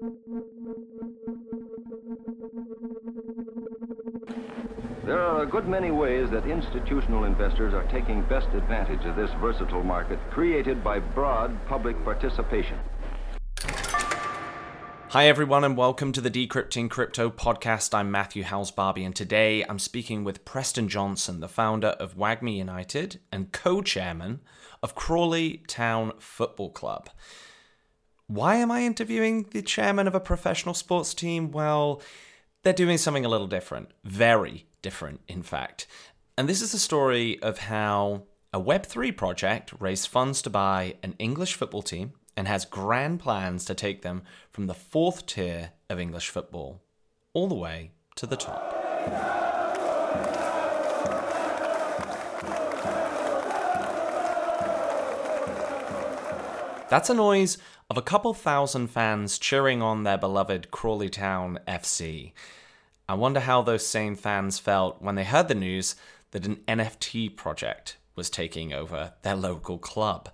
There are a good many ways that institutional investors are taking best advantage of this versatile market created by broad public participation. Hi, everyone, and welcome to the Decrypting Crypto podcast. I'm Matthew Howells-Barby, and today I'm speaking with Preston Johnson, the founder of WAGMI United and co chairman of Crawley Town Football Club. Why am I interviewing the chairman of a professional sports team? Well, they're doing something a little different, very different, in fact. And this is the story of how a Web3 project raised funds to buy an English football team and has grand plans to take them from the fourth tier of English football all the way to the top. That's a noise of a couple thousand fans cheering on their beloved Crawley Town FC. I wonder how those same fans felt when they heard the news that an NFT project was taking over their local club.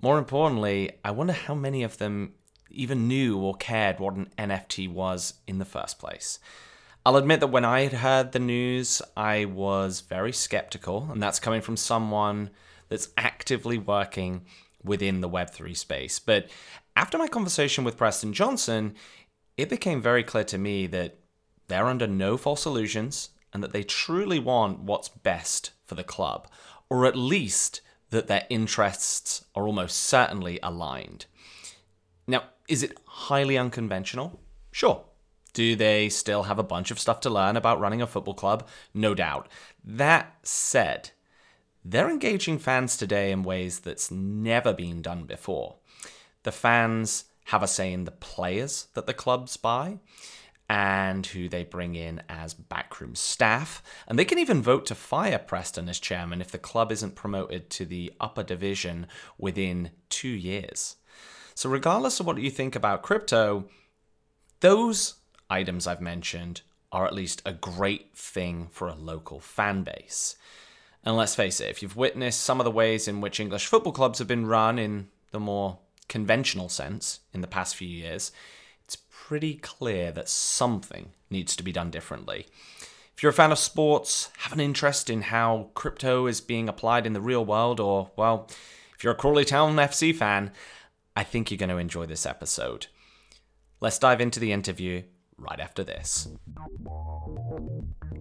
More importantly, I wonder how many of them even knew or cared what an NFT was in the first place. I'll admit that when I had heard the news, I was very skeptical, and that's coming from someone that's actively working within the Web3 space. But after my conversation with Preston Johnson, it became very clear to me that they're under no false illusions and that they truly want what's best for the club, or at least that their interests are almost certainly aligned. Now, is it highly unconventional? Sure. Do they still have a bunch of stuff to learn about running a football club? No doubt. That said, they're engaging fans today in ways that's never been done before. The fans have a say in the players that the clubs buy and who they bring in as backroom staff. And they can even vote to fire Preston as chairman if the club isn't promoted to the upper division within two years. So, regardless of what you think about crypto, those items I've mentioned are at least a great thing for a local fan base. And let's face it, if you've witnessed some of the ways in which English football clubs have been run in the more conventional sense in the past few years, it's pretty clear that something needs to be done differently. If you're a fan of sports, have an interest in how crypto is being applied in the real world, or, well, if you're a Crawley Town FC fan, I think you're going to enjoy this episode. Let's dive into the interview right after this.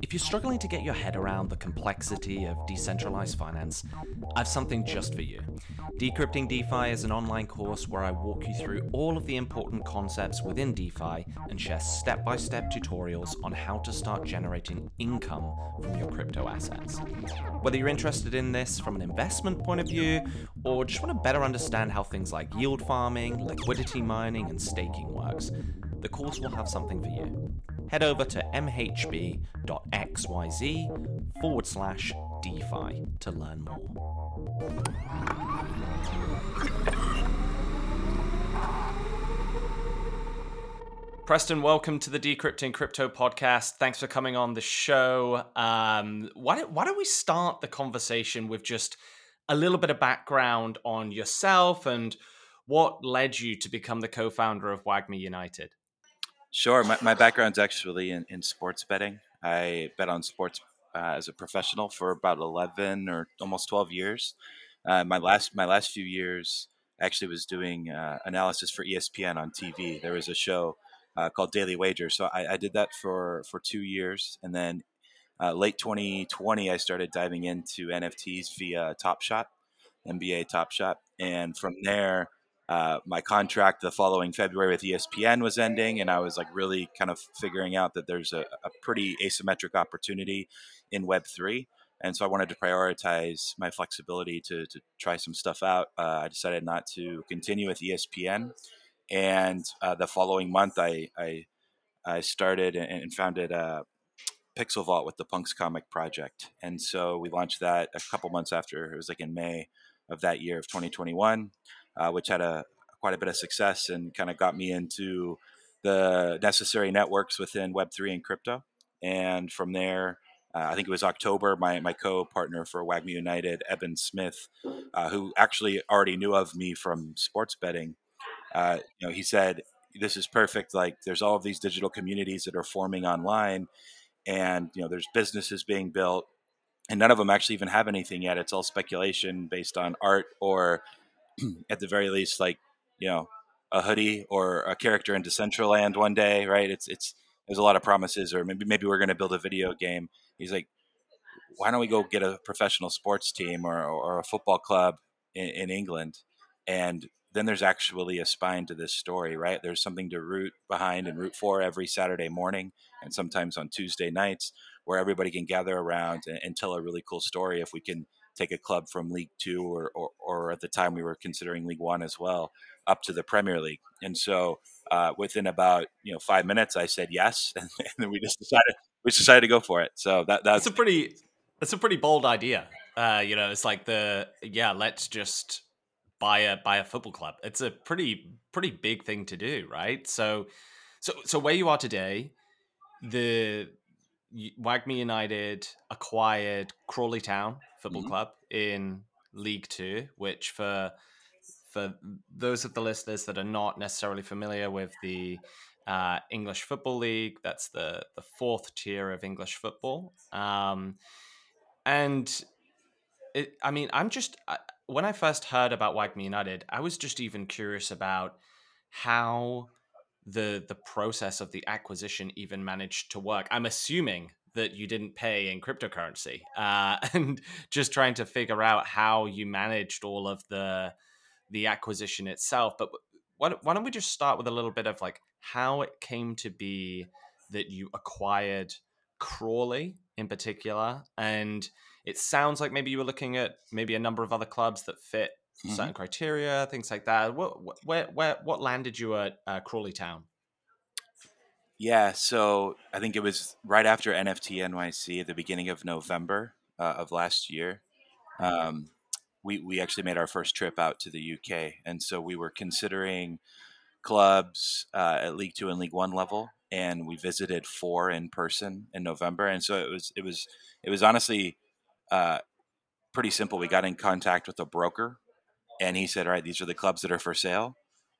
If you're struggling to get your head around the complexity of decentralized finance, I've something just for you. Decrypting DeFi is an online course where I walk you through all of the important concepts within DeFi and share step by step tutorials on how to start generating income from your crypto assets. Whether you're interested in this from an investment point of view or just want to better understand how things like yield farming, liquidity mining, and staking works, the course will have something for head over to mhb.xyz forward slash DeFi to learn more. Preston, welcome to the Decrypting Crypto podcast. Thanks for coming on the show. Um, why, don't, why don't we start the conversation with just a little bit of background on yourself and what led you to become the co founder of WAGMI United? Sure. My, my background's actually in, in sports betting. I bet on sports uh, as a professional for about 11 or almost 12 years. Uh, my last my last few years actually was doing uh, analysis for ESPN on TV. There was a show uh, called Daily Wager, so I, I, did that for for two years, and then uh, late 2020 I started diving into NFTs via Top Shot, NBA Top Shot, and from there uh, my contract the following February with ESPN was ending, and I was like really kind of figuring out that there's a, a pretty asymmetric opportunity in Web3. And so I wanted to prioritize my flexibility to, to try some stuff out. Uh, I decided not to continue with ESPN. And uh, the following month, I, I, I started and founded uh, Pixel Vault with the Punks Comic Project. And so we launched that a couple months after, it was like in May of that year of 2021 uh, which had a quite a bit of success and kind of got me into the necessary networks within Web3 and crypto. And from there, uh, I think it was October, my, my co partner for WAGMI United, Eben Smith, uh, who actually already knew of me from sports betting, uh, you know, he said, this is perfect. Like there's all of these digital communities that are forming online, and you know there's businesses being built, and none of them actually even have anything yet. It's all speculation based on art or, at the very least, like you know a hoodie or a character in Decentraland one day, right? It's it's there's a lot of promises, or maybe maybe we're going to build a video game. He's like, why don't we go get a professional sports team or, or a football club in, in England and then there's actually a spine to this story, right? There's something to root behind and root for every Saturday morning and sometimes on Tuesday nights where everybody can gather around and, and tell a really cool story. If we can take a club from League Two or, or, or, at the time we were considering League One as well up to the Premier League. And so uh, within about you know five minutes, I said yes, and, then we just decided we decided to go for it. So that that's, that's a pretty that's a pretty bold idea. Uh, you know, it's like the yeah, let's just buy a buy a football club. It's a pretty pretty big thing to do, right? So so so where you are today, the WAGMI United acquired Crawley Town Football mm-hmm. Club in League Two, which for for those of the listeners that are not necessarily familiar with the uh, English Football League, that's the the fourth tier of English football. Um, and it, I mean, I'm just when I first heard about WAGMI United, I was just even curious about how the the process of the acquisition even managed to work. I'm assuming that you didn't pay in cryptocurrency, uh, and just trying to figure out how you managed all of the the acquisition itself. But why, why don't we just start with a little bit of like how it came to be that you acquired Crawley in particular, and it sounds like maybe you were looking at maybe a number of other clubs that fit mm-hmm. certain criteria, things like that. What where where what landed you at uh, Crawley Town? Yeah, so I think it was right after NFT NYC at the beginning of November uh, of last year. Um, we we actually made our first trip out to the UK, and so we were considering clubs uh, at League Two and League One level, and we visited four in person in November. And so it was it was it was honestly uh, pretty simple. We got in contact with a broker, and he said, "All right, these are the clubs that are for sale."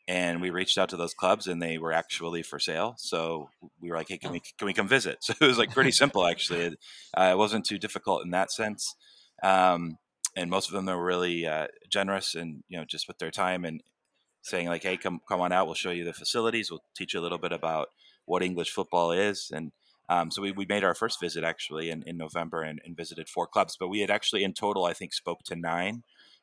And we reached out to those clubs, and they were actually for sale. So we were like, "Hey, can we can we come visit?" So it was like pretty simple, actually. It, uh, it wasn't too difficult in that sense. Um, and most of them were really uh, generous and you know just with their time and saying like, "Hey, come come on out. We'll show you the facilities. We'll teach you a little bit about what English football is." And um, so we, we made our first visit actually in, in November and, and, visited four clubs, but we had actually in total, I think, spoke to nine,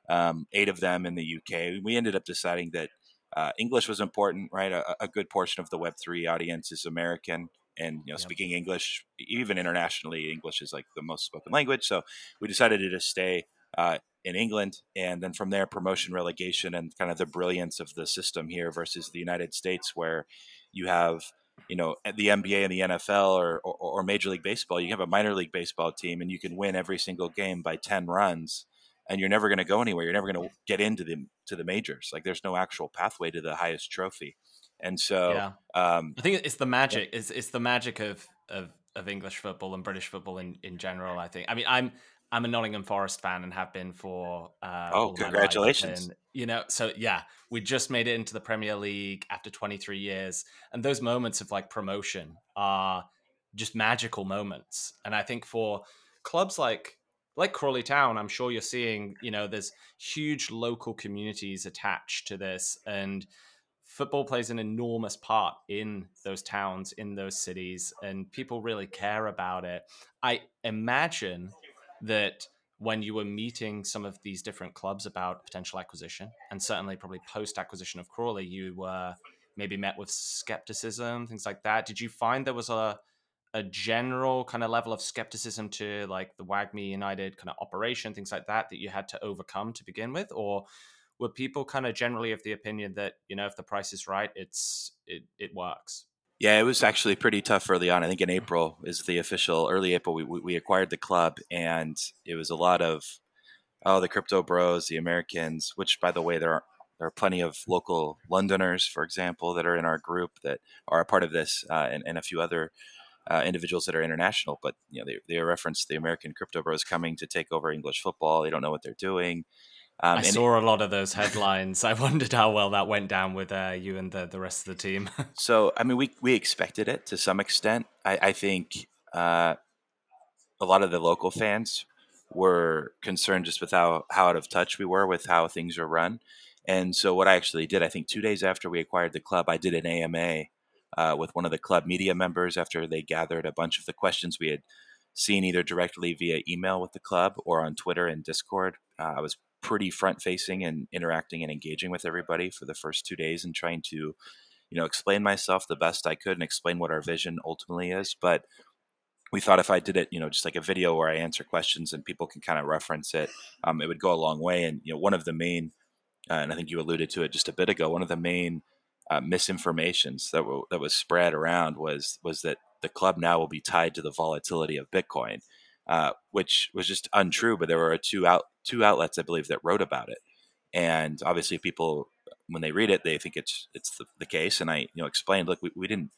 um, eight of them in the UK. We ended up deciding that uh, English was important, right? A, a, good portion of the Web3 audience is American and, you know, speaking English, even internationally, English is like the most spoken language. So we decided to just stay uh, in England, and then from there, promotion, relegation, and kind of the brilliance of the system here versus the United States, where you have you know the NBA and the NFL or, or, or Major League Baseball, you have a minor league baseball team and you can win every single game by ten runs, and you're never going to go anywhere. You're never going to get into the to the majors. Like there's no actual pathway to the highest trophy, and so yeah. um, I think it's the magic. It's it's the magic of of of English football and British football in in general. I think. I mean, I'm I'm a Nottingham Forest fan and have been for. Uh, oh, congratulations! And, you know, so yeah, we just made it into the Premier League after 23 years, and those moments of like promotion are just magical moments. And I think for clubs like like Crawley Town, I'm sure you're seeing, you know, there's huge local communities attached to this, and football plays an enormous part in those towns, in those cities, and people really care about it. I imagine that when you were meeting some of these different clubs about potential acquisition, and certainly probably post acquisition of Crawley, you were maybe met with skepticism, things like that. Did you find there was a a general kind of level of skepticism to like the WAGMI United kind of operation, things like that, that you had to overcome to begin with, or were people kind of generally of the opinion that you know if the price is right, it's it it works? Yeah, it was actually pretty tough early on. I think in April is the official early April. We, we acquired the club, and it was a lot of oh the crypto bros, the Americans. Which, by the way, there are there are plenty of local Londoners, for example, that are in our group that are a part of this, uh, and, and a few other uh, individuals that are international. But you know, they they reference the American crypto bros coming to take over English football. They don't know what they're doing. Um, I saw a lot of those headlines. I wondered how well that went down with uh, you and the, the rest of the team. so, I mean, we, we expected it to some extent. I, I think uh, a lot of the local fans were concerned just with how, how out of touch we were with how things are run. And so, what I actually did, I think two days after we acquired the club, I did an AMA uh, with one of the club media members after they gathered a bunch of the questions we had seen either directly via email with the club or on Twitter and Discord. Uh, I was pretty front facing and interacting and engaging with everybody for the first two days and trying to, you know, explain myself the best I could and explain what our vision ultimately is. But we thought if I did it, you know, just like a video where I answer questions and people can kind of reference it, um, it would go a long way. And you know, one of the main, uh, and I think you alluded to it just a bit ago, one of the main uh, misinformations that w- that was spread around was was that the club now will be tied to the volatility of Bitcoin uh, which was just untrue. But there were two out two outlets, I believe, that wrote about it, and obviously people when they read it, they think it's it's the, the case. And I you know explained, look, we, we didn't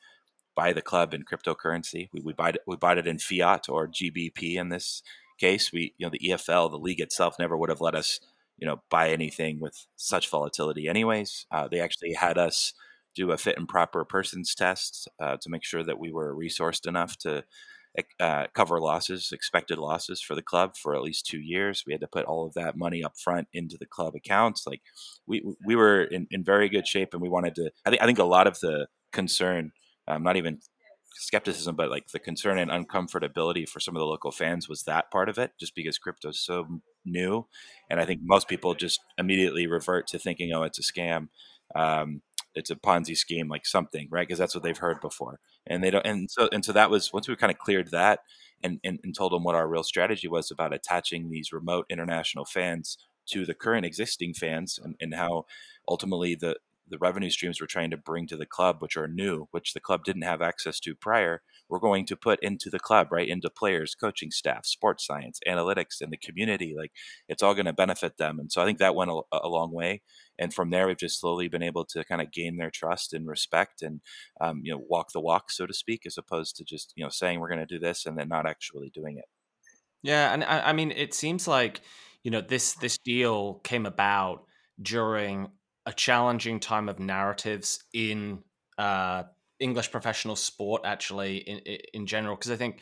buy the club in cryptocurrency. We we bought it we bought it in fiat or GBP in this case. We you know the EFL, the league itself, never would have let us you know buy anything with such volatility. Anyways, uh, they actually had us do a fit and proper persons test uh, to make sure that we were resourced enough to uh, cover losses, expected losses for the club for at least two years. We had to put all of that money up front into the club accounts. Like we we were in, in very good shape, and we wanted to. I think I think a lot of the concern, um, not even skepticism, but like the concern and uncomfortability for some of the local fans was that part of it, just because crypto's so new, and I think most people just immediately revert to thinking, oh, it's a scam. Um, it's a Ponzi scheme, like something, right? Because that's what they've heard before, and they don't. And so, and so that was once we kind of cleared that and, and, and told them what our real strategy was about attaching these remote international fans to the current existing fans, and, and how ultimately the the revenue streams we're trying to bring to the club, which are new, which the club didn't have access to prior, we're going to put into the club, right? Into players, coaching staff, sports science, analytics, and the community. Like it's all going to benefit them. And so I think that went a, a, long way. And from there, we've just slowly been able to kind of gain their trust and respect and, um, you know, walk the walk, so to speak, as opposed to just, you know, saying we're going to do this and then not actually doing it. Yeah. And I, I mean, it seems like, you know, this, this deal came about during a challenging time of narratives in uh, English professional sport, actually, in in general, because I think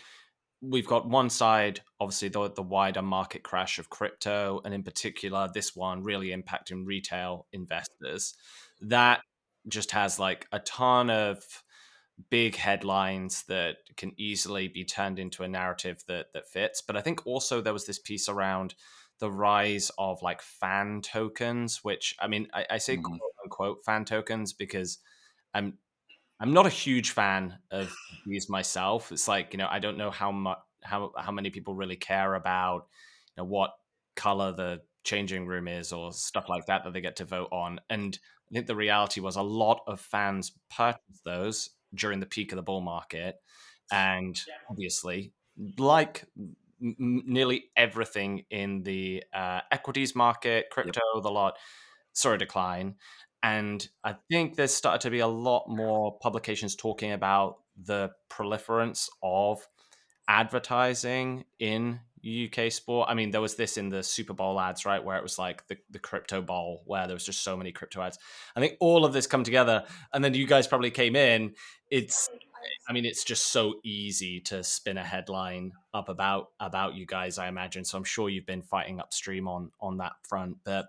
we've got one side, obviously, the, the wider market crash of crypto, and in particular, this one really impacting retail investors. That just has like a ton of big headlines that can easily be turned into a narrative that that fits. But I think also there was this piece around the rise of like fan tokens, which I mean, I, I say mm-hmm. quote unquote fan tokens because I'm I'm not a huge fan of these myself. It's like you know I don't know how much how how many people really care about you know what color the changing room is or stuff like that that they get to vote on. And I think the reality was a lot of fans purchased those during the peak of the bull market, and obviously, like nearly everything in the uh, equities market, crypto, yep. the lot saw a decline. And I think there's started to be a lot more publications talking about the proliferance of advertising in UK sport. I mean, there was this in the Super Bowl ads, right, where it was like the, the crypto bowl, where there was just so many crypto ads. I think all of this come together, and then you guys probably came in. It's I mean, it's just so easy to spin a headline up about about you guys. I imagine. So I'm sure you've been fighting upstream on on that front. But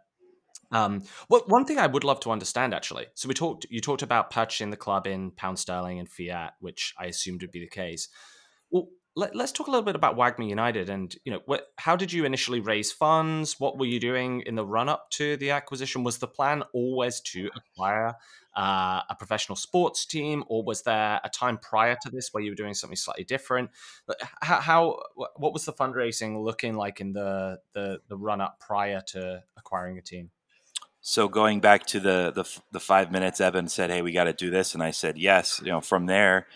um, well, one thing I would love to understand actually. So we talked. You talked about purchasing the club in pound sterling and fiat, which I assumed would be the case. Well, let, us talk a little bit about WAGMI United and you know what, how did you initially raise funds? What were you doing in the run up to the acquisition? Was the plan always to acquire uh, a professional sports team or was there a time prior to this where you were doing something slightly different? How, how what was the fundraising looking like in the the, the run up prior to acquiring a team? So going back to the the, the five minutes Eben said hey we got to do this and i said yes you know from there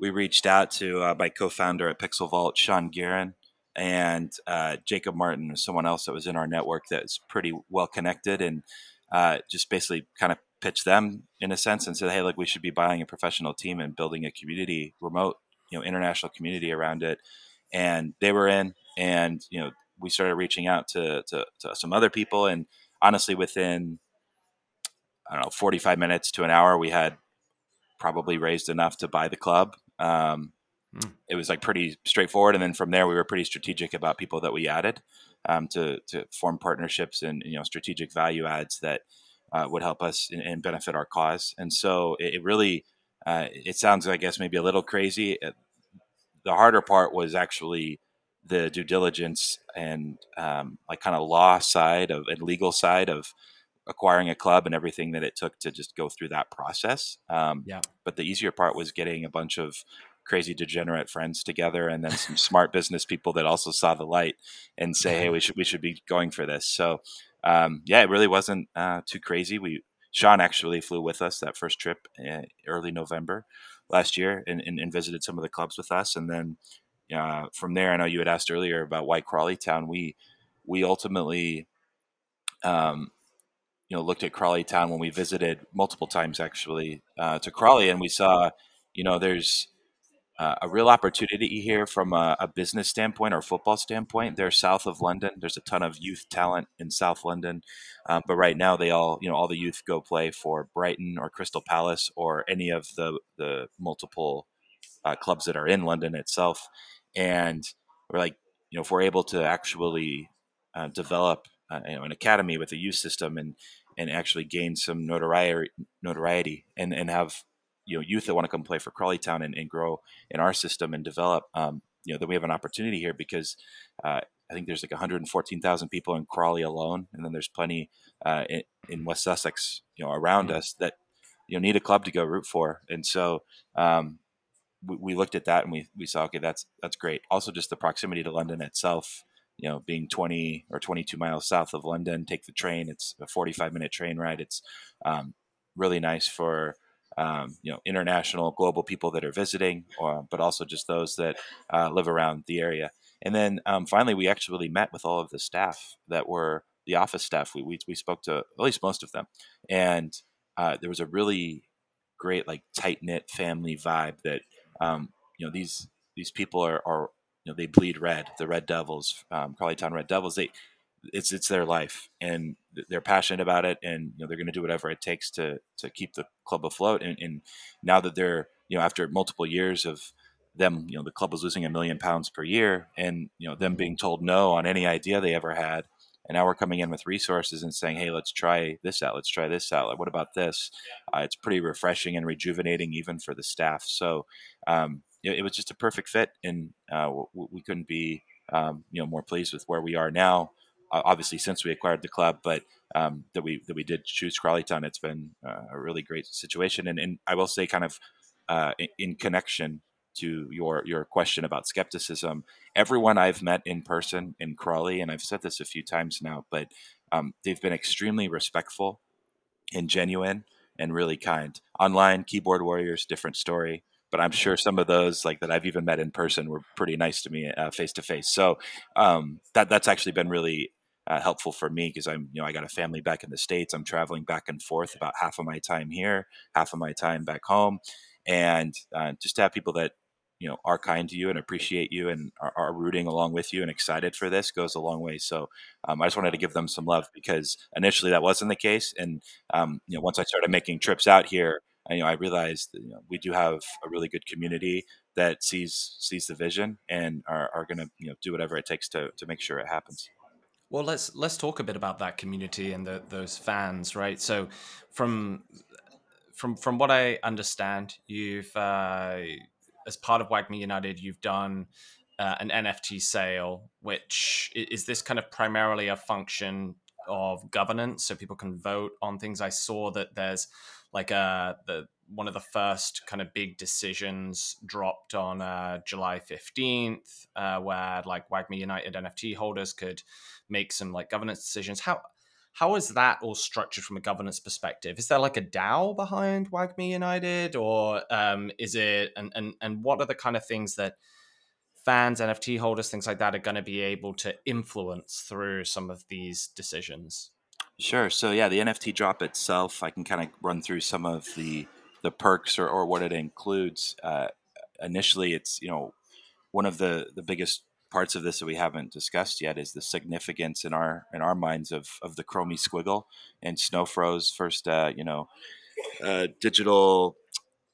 we reached out to uh, my co-founder at Pixel Vault, Sean Guerin, and uh, Jacob Martin, someone else that was in our network that's pretty well connected, and uh, just basically kind of pitched them in a sense and said, "Hey, look, we should be buying a professional team and building a community, remote, you know, international community around it." And they were in, and you know, we started reaching out to to, to some other people, and honestly, within I don't know, 45 minutes to an hour, we had probably raised enough to buy the club. Um, mm. It was like pretty straightforward, and then from there, we were pretty strategic about people that we added um, to to form partnerships and you know strategic value adds that uh, would help us and benefit our cause. And so it, it really, uh, it sounds, I guess, maybe a little crazy. It, the harder part was actually the due diligence and um, like kind of law side of and legal side of acquiring a club and everything that it took to just go through that process. Um, yeah. But the easier part was getting a bunch of crazy degenerate friends together and then some smart business people that also saw the light and say, hey, we should we should be going for this. So um, yeah, it really wasn't uh, too crazy. We Sean actually flew with us that first trip uh, early November last year and, and, and, visited some of the clubs with us. And then uh, from there, I know you had asked earlier about why Crawley Town. We we ultimately, um, you know, looked at Crawley Town when we visited multiple times actually uh, to Crawley, and we saw, you know, there's uh, a real opportunity here from a, a, business standpoint or football standpoint. They're south of London. There's a ton of youth talent in South London, um, but right now they all, you know, all the youth go play for Brighton or Crystal Palace or any of the the multiple uh, clubs that are in London itself. And we're like, you know, if we're able to actually uh, develop uh, you know, an academy with a youth system and and actually gain some notoriety, notoriety and and have you know youth that want to come play for Crawley Town and, and grow in our system and develop, um, you know, then we have an opportunity here because uh, I think there's like 114,000 people in Crawley alone, and then there's plenty uh, in, in, West Sussex, you know, around mm-hmm. us that you know need a club to go root for, and so. Um, we, we looked at that and we, we saw okay that's that's great also just the proximity to london itself you know, being 20 or 22 miles south of London, take the train. It's a 45 minute train ride. It's um, really nice for um, you know international global people that are visiting or, but also just those that uh, live around the area and then um, finally we actually met with all of the staff that were the office staff we, we, we spoke to at least most of them and uh, there was a really great like tight knit family vibe that um, you know these these people are, are you know they bleed red the red devils um, Town red devils they it's it's their life and they're passionate about it and you know they're going to do whatever it takes to to keep the club afloat and, and now that they're you know after multiple years of them you know the club was losing a million pounds per year and you know them being told no on any idea they ever had and now we're coming in with resources and saying hey let's try this out let's try this out like, what about this? Uh, it's pretty refreshing and rejuvenating even for the staff so um, it, it, was just a perfect fit and uh, we couldn't be um, you know more pleased with where we are now obviously since we acquired the club, but um, that we that we did choose Crawley Town. It's been uh, a really great situation, and, and I will say, kind of uh, in, in, connection to your your question about skepticism, everyone I've met in person in Crawley, and I've said this a few times now, but um, they've been extremely respectful and genuine and really kind. Online, keyboard warriors, different story but I'm sure some of those like that I've even met in person were pretty nice to me face to face. So um, that that's actually been really uh, helpful for me because I'm, you know, I got a family back in the States. I'm traveling back and forth about half of my time here, half of my time back home. And uh, just to have people that, you know, are kind to you and appreciate you and are, are, rooting along with you and excited for this goes a long way. So um, I just wanted to give them some love because initially that wasn't the case. And, um, you know, once I started making trips out here, I, you know, I realized that, you know, we do have a really good community that sees sees the vision and are, are going to you know do whatever it takes to to make sure it happens. Well, let's let's talk a bit about that community and the, those fans, right? So, from from from what I understand, you've uh, as part of WAGMI United, you've done uh, an NFT sale, which is this kind of primarily a function of governance, so people can vote on things. I saw that there's like uh the one of the first kind of big decisions dropped on uh, July 15th, uh, where like WAGMI United NFT holders could make some like governance decisions. How how is that all structured from a governance perspective? Is there like a DAO behind WAGMI United, or um, is it and and and what are the kind of things that fans, NFT holders, things like that are going to be able to influence through some of these decisions? Sure. So yeah, the NFT drop itself, I can kind of run through some of the the perks or, or what it includes. Uh, initially, it's you know one of the the biggest parts of this that we haven't discussed yet is the significance in our in our minds of of the Chromie Squiggle and Snowfro's first uh, you know uh, digital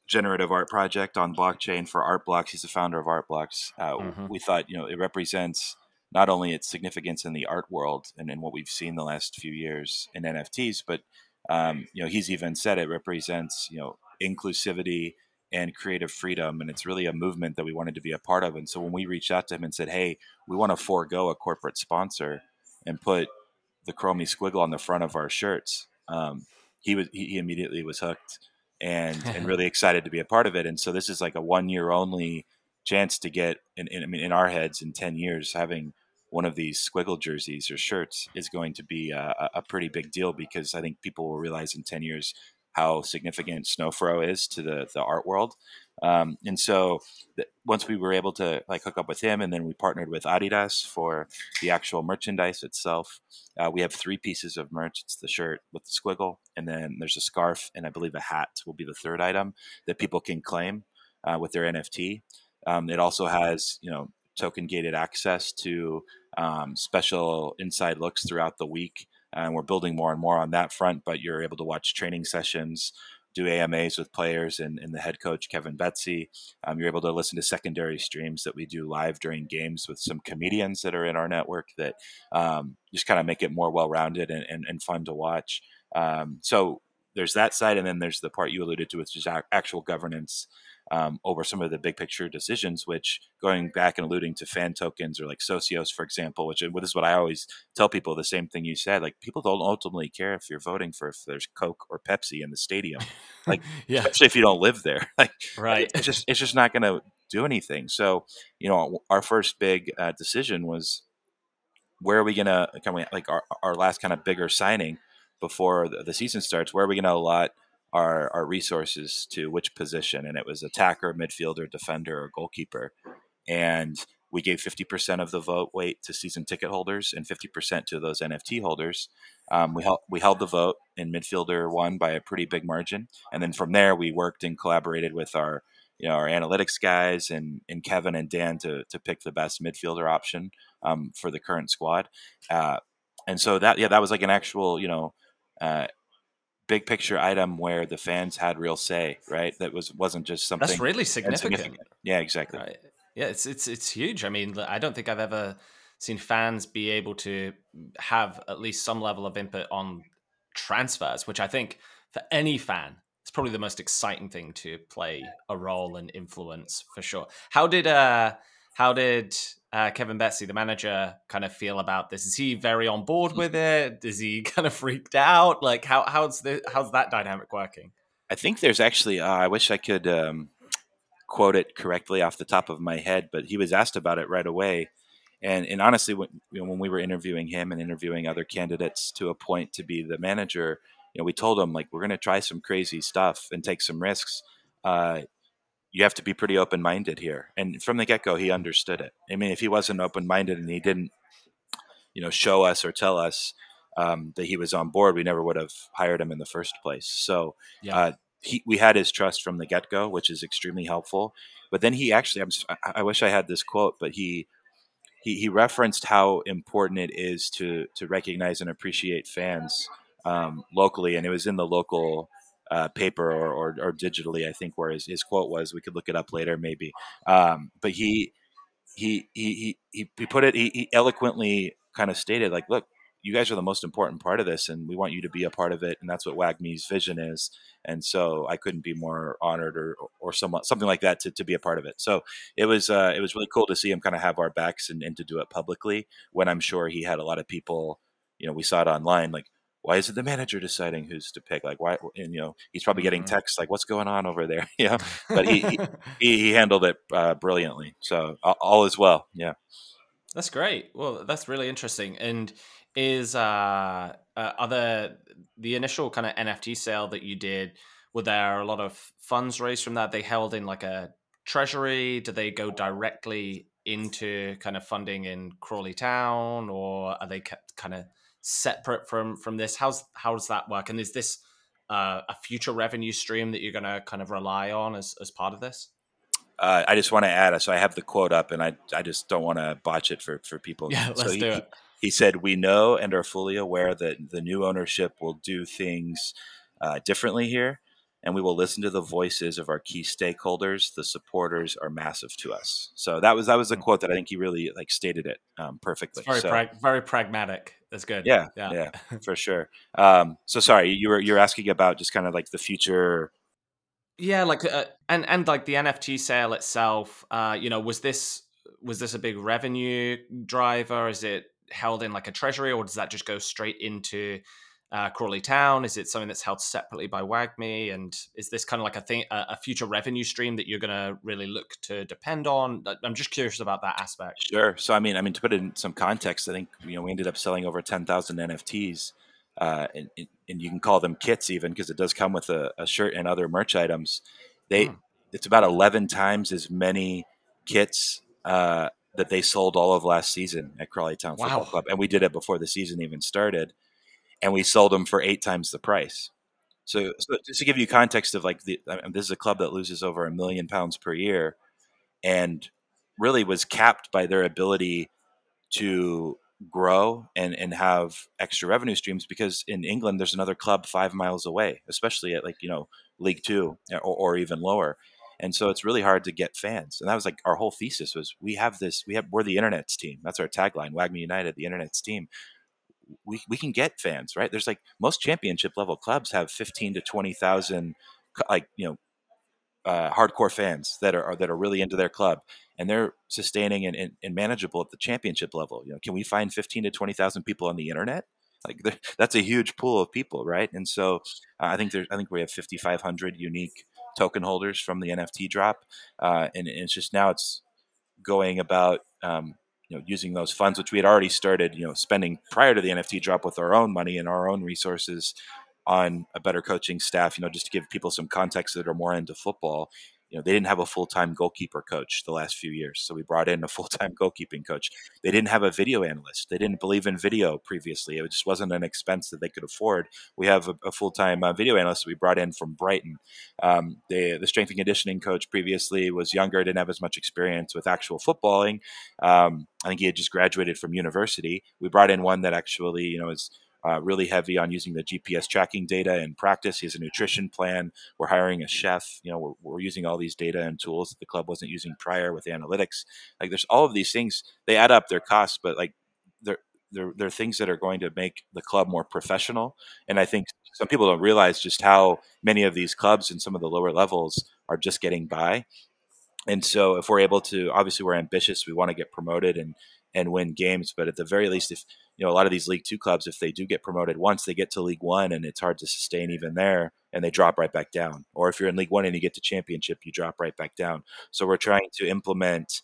generative art project on blockchain for Art Blocks. He's the founder of Art Blocks. Uh, mm-hmm. We thought you know it represents not only its significance in the art world and in what we've seen the last few years in NFTs, but um, you know he's even said it represents you know inclusivity and creative freedom. And it's really a movement that we wanted to be a part of. And so when we reached out to him and said, hey, we want to forego a corporate sponsor and put the Chromie squiggle on the front of our shirts, um, he was he immediately was hooked and and really excited to be a part of it. And so this is like a one year only chance to get in, in I mean in our heads in ten years having one of these squiggle jerseys or shirts is going to be a, a pretty big deal because I think people will realize in ten years how significant Snowfro is to the the art world. Um, and so th- once we were able to like hook up with him, and then we partnered with Adidas for the actual merchandise itself. Uh, we have three pieces of merch. It's the shirt with the squiggle, and then there's a scarf, and I believe a hat will be the third item that people can claim uh, with their NFT. Um, it also has you know token gated access to um, special inside looks throughout the week and we're building more and more on that front. But you're able to watch training sessions, do AMAs with players and, and the head coach Kevin Betsy. Um, you're able to listen to secondary streams that we do live during games with some comedians that are in our network that um, just kind of make it more well-rounded and, and, and fun to watch. Um, so there's that side, and then there's the part you alluded to, which is actual governance um, over some of the big picture decisions, which going back and alluding to fan tokens or like Socios, for example, which this is what I always tell people the same thing you said. Like people don't ultimately care if you're voting for if there's Coke or Pepsi in the stadium, like yeah. especially if you don't live there. Like right, it's just it's just not going to do anything. So you know, our first big uh, decision was where are we going to can we like our, our last kind of bigger signing before the, the season starts? Where are we going to allot our, our resources to which position, and it was attacker, midfielder, defender, or goalkeeper. And we gave 50% of the vote weight to season ticket holders and 50% to those NFT holders. Um, we, held, we held the vote, and midfielder won by a pretty big margin. And then from there, we worked and collaborated with our you know our analytics guys and, and Kevin and Dan to, to pick the best midfielder option um, for the current squad. Uh, and so that yeah that was like an actual you know uh, big picture item where the fans had real say, right? That was wasn't just something that's really significant. Yeah, exactly. Right. Yeah, it's it's it's huge. I mean, I don't think I've ever seen fans be able to have at least some level of input on transfers, which I think for any fan it's probably the most exciting thing to play a role and influence for sure. How did uh how did uh, Kevin Betsy, the manager, kind of feel about this? Is he very on board with it? Is he kind of freaked out? Like, how how's the how's that dynamic working? I think there's actually. Uh, I wish I could um, quote it correctly off the top of my head, but he was asked about it right away. And and honestly, when, you know, when we were interviewing him and interviewing other candidates to appoint to be the manager, you know, we told him like we're going to try some crazy stuff and take some risks. Uh, you have to be pretty open minded here. And from the get go, he understood it. I mean, if he wasn't open minded and he didn't, you know, show us or tell us um, that he was on board, we never would have hired him in the first place. So yeah. uh, he, we had his trust from the get go, which is extremely helpful. But then he actually, I'm, I wish I had this quote, but he, he, he referenced how important it is to to recognize and appreciate fans um, locally, and it was in the local uh, paper or, or, or, digitally. I think where his, his quote was. We could look it up later, maybe. Um, but he he he he he put it. He, he eloquently kind of stated like, look, you guys are the most important part of this, and we want you to be a part of it, and that's what WAGMI's vision is. And so I couldn't be more honored or or somewhat something like that to, to be a part of it. So it was uh, it was really cool to see him kind of have our backs and, and to do it publicly when I'm sure he had a lot of people. You know, we saw it online like why is it the manager deciding who's to pick? Like why? And you know, he's probably getting mm-hmm. texts like, "What's going on over there?" Yeah, but he, he, he handled it uh, brilliantly. So all, all is well. Yeah, that's great. Well, that's really interesting. And is uh, uh other the initial kind of NFT sale that you did? Were there a lot of funds raised from that? They held in like a treasury. Do they go directly into kind of funding in Crawley Town, or are they kept kind of separate from from this? How's how does that work? And is this uh, a future revenue stream that you're going to kind of rely on as as part of this? Uh, I just want to add. So I have the quote up, and I I just don't want to botch it for for people. Yeah, let's so he, do it. He, he said, "We know and are fully aware that the new ownership will do things uh, differently here, and we will listen to the voices of our key stakeholders. The supporters are massive to us." So that was that was a quote that I think he really like stated it um, perfectly. It's very so, pra- very pragmatic. That's good. Yeah, yeah, yeah for sure. Um, so sorry, you were you're asking about just kind of like the future yeah, like uh, and and like the NFT sale itself, uh, you know, was this was this a big revenue driver? Is it held in like a treasury, or does that just go straight into uh, Crawley Town? Is it something that's held separately by WAGMI? And is this kind of like a thing, a, future revenue stream that you're going to really look to depend on? I'm just curious about that aspect. Sure. So I mean, I mean to put it in some context, I think you know we ended up selling over ten thousand NFTs uh, and, and, you can call them kits even because it does come with a, a, shirt and other merch items. They mm. it's about eleven times as many kits uh, that they sold all of last season at Crawley Town Football wow. Club, and we did it before the season even started, and we sold them for eight times the price. So, so just to give you context of like the, I mean, this is a club that loses over a million pounds per year, and really was capped by their ability to grow and and have extra revenue streams because in England there's another club five miles away, especially at like you know League Two or, or even lower, and so it's really hard to get fans. And that was like our whole thesis was we have this we have we're the internet's team. That's our tagline, WAGMI United, the internet's team. We, we can get fans, right? There's like most championship level clubs have 15 to 20,000 like, you know, uh, hardcore fans that are that are really into their club and they're sustaining and, and, and, manageable at the championship level. You know, can we find fifteen to twenty thousand people on the internet? Like that's a huge pool of people, right? And so uh, I think there's I think we have fifty five hundred unique token holders from the NFT drop, uh, and, and, it's just now it's going about. Um, you know, using those funds, which we had already started, you know, spending prior to the NFT drop with our own money and our own resources on a better coaching staff, you know, just to give people some context that are more into football. Know, they didn't have a full time goalkeeper coach the last few years. So we brought in a full time goalkeeping coach. They didn't have a video analyst. They didn't believe in video previously. It just wasn't an expense that they could afford. We have a, a full time uh, video analyst we brought in from Brighton. Um, the, the strength and conditioning coach previously was younger, didn't have as much experience with actual footballing. Um, I think he had just graduated from university. We brought in one that actually, you know, is uh, really heavy on using the GPS tracking data in practice. He has a nutrition plan. We're hiring a chef. You know, we're, we're using all these data and tools that the club wasn't using prior with analytics. Like, there's all of these things. They add up their costs, but like, they're they're, they're things that are going to make the club more professional. And I think some people don't realize just how many of these clubs in some of the lower levels are just getting by. And so, if we're able to, obviously, we're ambitious. We want to get promoted and and win games. But at the very least, if you know a lot of these League Two clubs, if they do get promoted once, they get to League One, and it's hard to sustain even there, and they drop right back down. Or if you're in League One and you get to Championship, you drop right back down. So we're trying to implement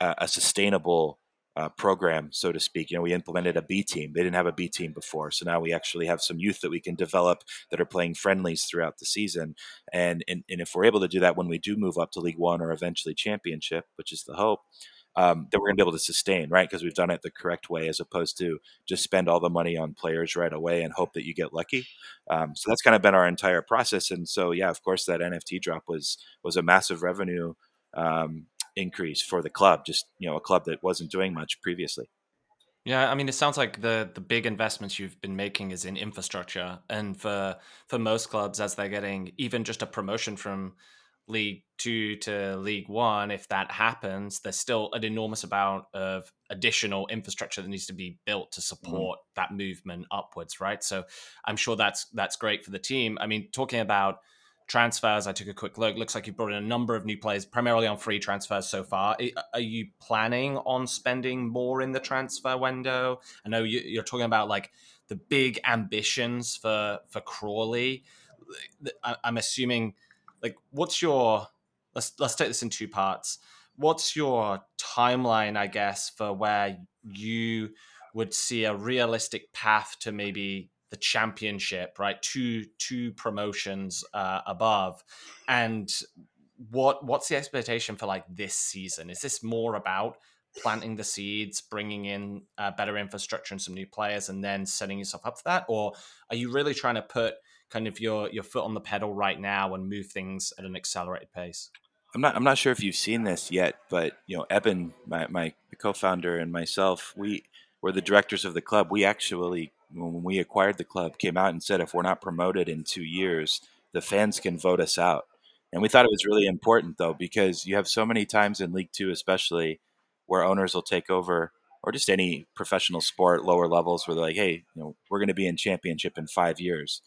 a, a sustainable uh, program, so to speak. You know, we implemented a B team. They didn't have a B team before, so now we actually have some youth that we can develop that are playing friendlies throughout the season. And and, and if we're able to do that when we do move up to League One or eventually Championship, which is the hope, um, that we're going to be able to sustain, right? Because we've done it the correct way, as opposed to just spend all the money on players right away and hope that you get lucky. Um, so that's kind of been our entire process. And so, yeah, of course, that NFT drop was was a massive revenue um, increase for the club. Just you know, a club that wasn't doing much previously. Yeah, I mean, it sounds like the the big investments you've been making is in infrastructure, and for for most clubs, as they're getting even just a promotion from League Two to League One, if that happens, there's still an enormous amount of additional infrastructure that needs to be built to mm-hmm. support mm-hmm. that movement upwards, right? So I'm sure that's that's great for the team. I mean, talking about transfers, I took a quick look. Looks like you've brought in a number of new players, primarily on free transfers so far. Are you planning on spending more in the transfer window? I know you're talking about like the big ambitions for for Crawley. I'm assuming like what's your let's let's take this in two parts. What's your timeline i guess for where you would see a realistic path to maybe the championship right? Two two promotions uh, above. And what what's the expectation for like this season? Is this more about planting the seeds bringing in uh, better infrastructure and some new players and then setting yourself up for that? Or are you really trying to put kind of your your foot on the pedal right now and move things at an accelerated pace? I'm not I'm not sure if you've seen this yet, but you know, Eben, my, my co-founder, and myself, we were the directors of the club. We actually, when we acquired the club, came out and said if we're not promoted in two years, the fans can vote us out. And we thought it was really important though, because you have so many times in League Two, especially, where owners will take over, or just any professional sport, lower levels, where they're like, "Hey, you know, we're going to be in championship in five years."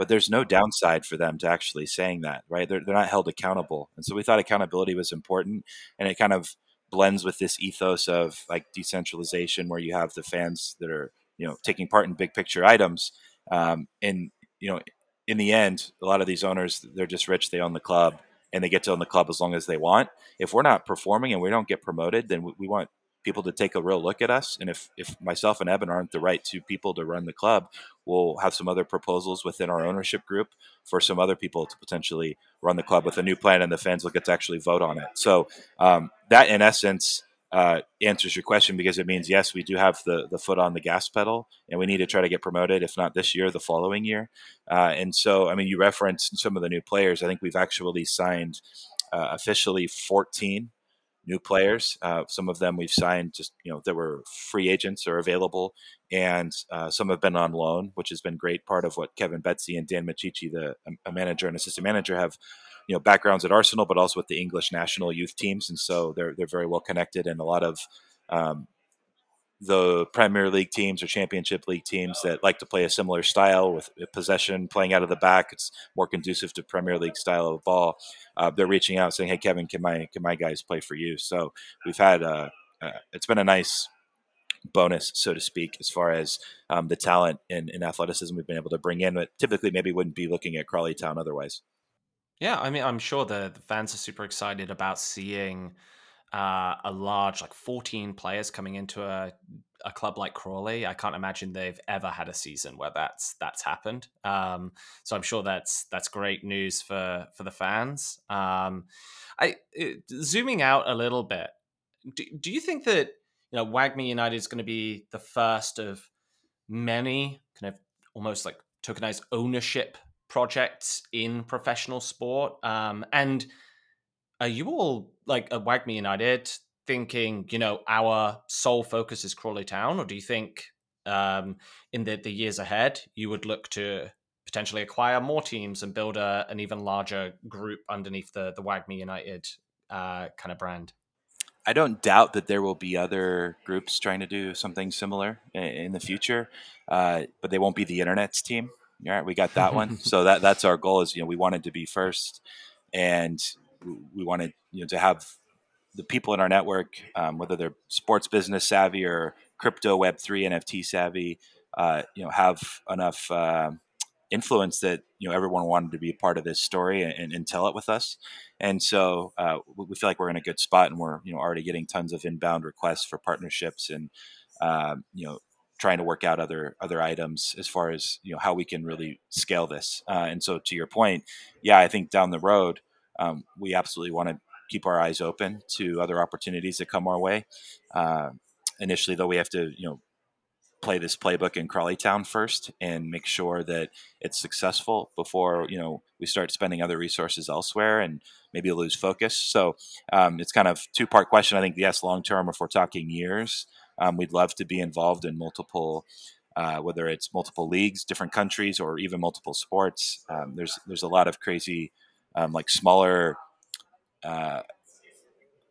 But there's no downside for them to actually saying that, right? They're, they're not held accountable. And so we thought accountability was important and it kind of blends with this ethos of like decentralization where you have the fans that are, you know, taking part in big picture items. Um, and, you know, in the end, a lot of these owners, they're just rich, they own the club and they get to own the club as long as they want. If we're not performing and we don't get promoted, then we, we want people to take a real look at us. And if, if myself and Eben aren't the right two people to run the club, we'll have some other proposals within our ownership group for some other people to potentially run the club with a new plan, and the fans will get to actually vote on it. So um, that, in essence, uh, answers your question because it means yes, we do have the the foot on the gas pedal, and we need to try to get promoted, if not this year, the following year. Uh, and so, I mean, you referenced some of the new players. I think we've actually signed uh, officially 14 new players. Uh, some of them we've signed just you know that were free agents or available, and uh, some have been on loan, which has been great. Part of what Kevin Betsy and Dan Micciche, the a manager and assistant manager, have you know backgrounds at Arsenal, but also with the English national youth teams, and so they're they're very well connected, and a lot of um, the Premier League teams or Championship League teams that like to play a similar style with possession, playing out of the back. It's more conducive to Premier League style of ball. Uh, they're reaching out saying, "Hey, Kevin, can my can my guys play for you?" So we've had uh, uh, it's been a nice bonus, so to speak, as far as um, the talent and, and, athleticism we've been able to bring in. But typically, maybe wouldn't be looking at Crawley Town otherwise. Yeah, I mean, I'm sure the, the fans are super excited about seeing uh, a large, like 14 players coming into a a club like Crawley. I can't imagine they've ever had a season where that's that's happened. Um, so I'm sure that's that's great news for for the fans. Um, I it, zooming out a little bit. Do, do you think that you know WAGMI United is going to be the first of many kind of almost like tokenized ownership projects in professional sport? Um, and are you all like at WAGMI United thinking, you know, our sole focus is Crawley Town, or do you think um, in the, the years ahead you would look to potentially acquire more teams and build a, an even larger group underneath the the WAGMI United uh, kind of brand? I don't doubt that there will be other groups trying to do something similar in, in the future, uh, but they won't be the internet's team. All right, we got that one. so that that's our goal. Is you know we wanted to be first, and we wanted you know to have the people in our network, um, whether they're sports business savvy or crypto Web three NFT savvy, uh, you know, have enough uh, influence that you know everyone wanted to be a part of this story and, and tell it with us. And so uh, we feel like we're in a good spot, and we're you know already getting tons of inbound requests for partnerships and um, you know trying to work out other other items as far as you know how we can really scale this. Uh, and so to your point, yeah, I think down the road um, we absolutely want to keep our eyes open to other opportunities that come our way. Uh, initially, though, we have to you know play this playbook in Crawley Town first and make sure that it's successful before you know we start spending other resources elsewhere and maybe lose focus. So um, it's kind of two part question. I think yes, long term, if we're talking years, um, we'd love to be involved in multiple. Uh, whether it's multiple leagues, different countries, or even multiple sports, um, there's there's a lot of crazy um, like smaller uh,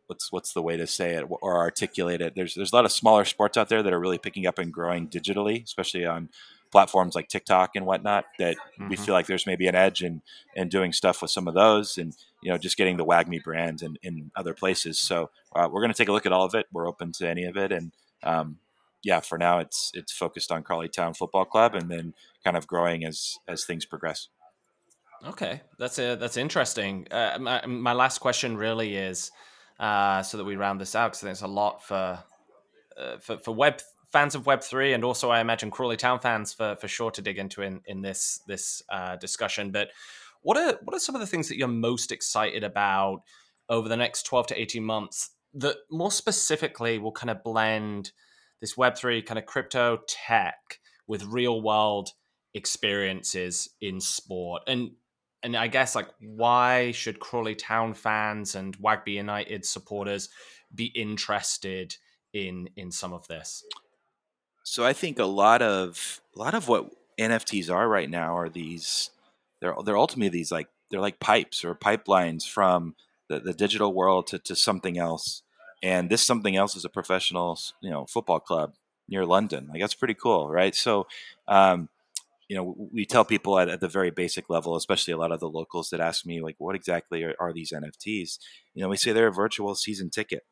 what's what's the way to say it or articulate it. There's there's a lot of smaller sports out there that are really picking up and growing digitally especially on platforms like TikTok and whatnot that mm-hmm. we feel like there's maybe an edge in in doing stuff with some of those and you know just getting the WAGMI brand in, in other places. So uh, we're going to take a look at all of it. We're open to any of it. And um, yeah for now it's it's focused on Crawley Town Football Club and then kind of growing as as things progress Okay, that's a, that's interesting. Uh, my, my last question really is, uh, so that we round this out, because there's a lot for, uh, for for web fans of Web three, and also I imagine Crawley Town fans for for sure to dig into in in this this uh, discussion. But what are what are some of the things that you're most excited about over the next twelve to eighteen months that more specifically will kind of blend this Web three kind of crypto tech with real world experiences in sport and and I guess like why should Crawley Town fans and WAGMI United supporters be interested in in some of this? So I think a lot of a lot of what NFTs are right now are these they're they're ultimately these like they're like pipes or pipelines from the, the digital world to, to something else. And this something else is a professional, you know, football club near London. Like that's pretty cool, right? So, um, you know, we tell people at, at, the very basic level, especially a lot of the locals that ask me, like, what exactly are, are these NFTs? You know, we say they're a virtual season ticket.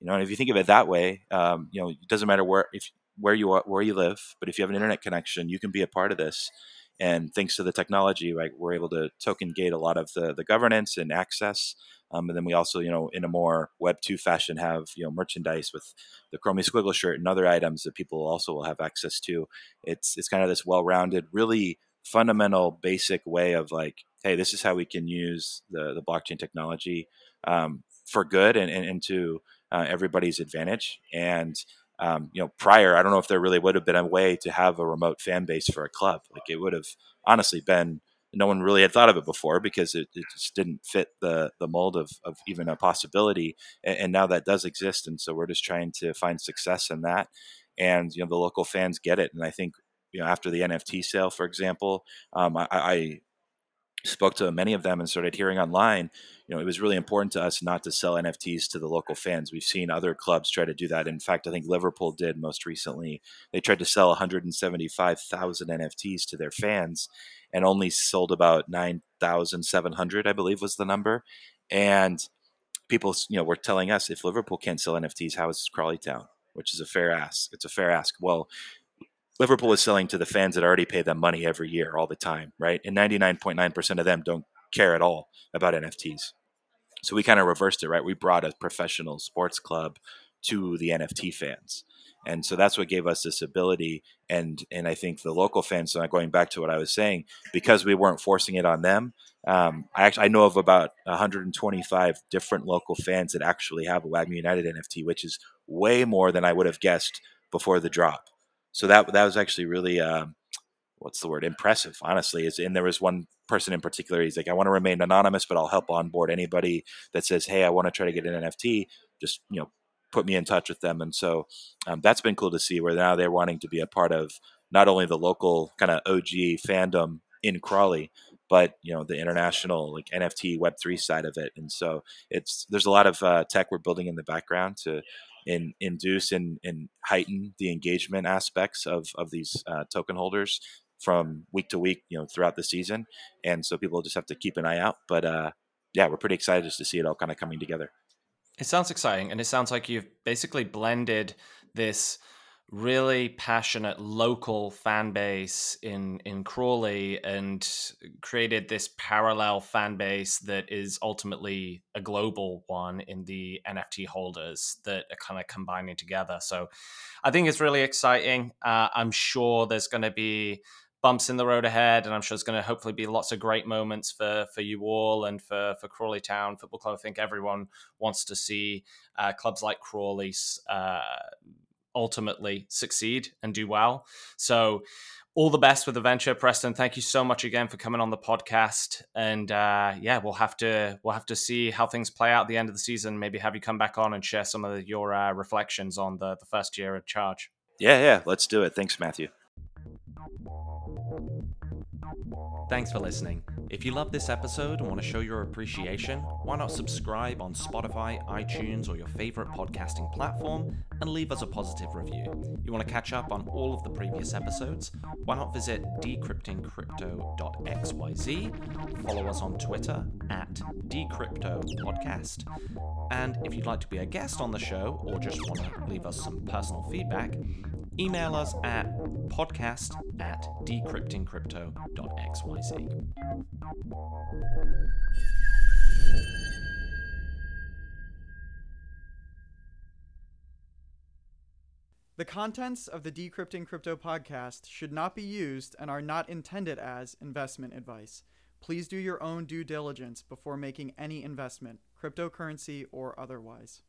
You know, and if you think of it that way, um, you know, it doesn't matter where if where you are, where you live, but if you have an internet connection, you can be a part of this. And thanks to the technology, right, we're able to token gate a lot of the, the governance and access. Um, and then we also, you know, in a more Web two fashion, have you know merchandise with the Chromie Squiggle shirt and other items that people also will have access to. It's it's kind of this well rounded, really fundamental, basic way of like, hey, this is how we can use the the blockchain technology um, for good and, and, and to uh, everybody's advantage. And um, you know, prior, I don't know if there really would have been a way to have a remote fan base for a club. Like it would have honestly been, no one really had thought of it before because it, it just didn't fit the the mold of, of even a possibility. And, and, now that does exist, and so we're just trying to find success in that. And you know, the local fans get it, and I think you know after the NFT sale, for example, um, I, I spoke to many of them and started hearing online you know it was really important to us not to sell nfts to the local fans we've seen other clubs try to do that in fact i think liverpool did most recently they tried to sell 175000 nfts to their fans and only sold about 9700 i believe was the number and people you know were telling us if liverpool can't sell nfts how is crawley town which is a fair ask it's a fair ask well Liverpool is selling to the fans that already pay them money every year, all the time, right? And 99.9% of them don't care at all about NFTs. So we kind of reversed it, right? We brought a professional sports club to the NFT fans. And so that's what gave us this ability. And and I think the local fans, so going back to what I was saying, because we weren't forcing it on them, um, I actually I know of about 125 different local fans that actually have a WAGMI United NFT, which is way more than I would have guessed before the drop so that that was actually really um, what's the word impressive honestly is and there was one person in particular he's like i want to remain anonymous but i'll help onboard anybody that says hey i want to try to get an nft just you know put me in touch with them and so um, that's been cool to see where now they're wanting to be a part of not only the local kind of og fandom in crawley but you know the international like nft web3 side of it and so it's there's a lot of uh, tech we're building in the background to and induce and, and heighten the engagement aspects of, of these uh, token holders from week to week, you know, throughout the season. And so people just have to keep an eye out. But uh, yeah, we're pretty excited just to see it all kind of coming together. It sounds exciting. And it sounds like you've basically blended this really passionate local fan base in in Crawley and created this parallel fan base that is ultimately a global one in the NFT holders that are kind of combining together. So I think it's really exciting. Uh, I'm sure there's going to be bumps in the road ahead, and I'm sure there's going to hopefully be lots of great moments for for you all and for for Crawley Town Football Club. I think everyone wants to see uh, clubs like Crawley's uh, ultimately succeed and do well. So, all the best with the venture, Preston. Thank you so much again for coming on the podcast. And uh, yeah, we'll have to we'll have to see how things play out at the end of the season. Maybe have you come back on and share some of your uh, reflections on the the first year of charge. Yeah, yeah, let's do it. Thanks, Matthew. Thanks for listening. If you love this episode and want to show your appreciation, why not subscribe on Spotify, iTunes, or your favorite podcasting platform and leave us a positive review? You want to catch up on all of the previous episodes? Why not visit decryptingcrypto.xyz, follow us on Twitter at decryptopodcast, and if you'd like to be a guest on the show or just want to leave us some personal feedback, email us at podcast at decryptingcrypto.xyz. The contents of the Decrypting Crypto podcast should not be used and are not intended as investment advice. Please do your own due diligence before making any investment, cryptocurrency or otherwise.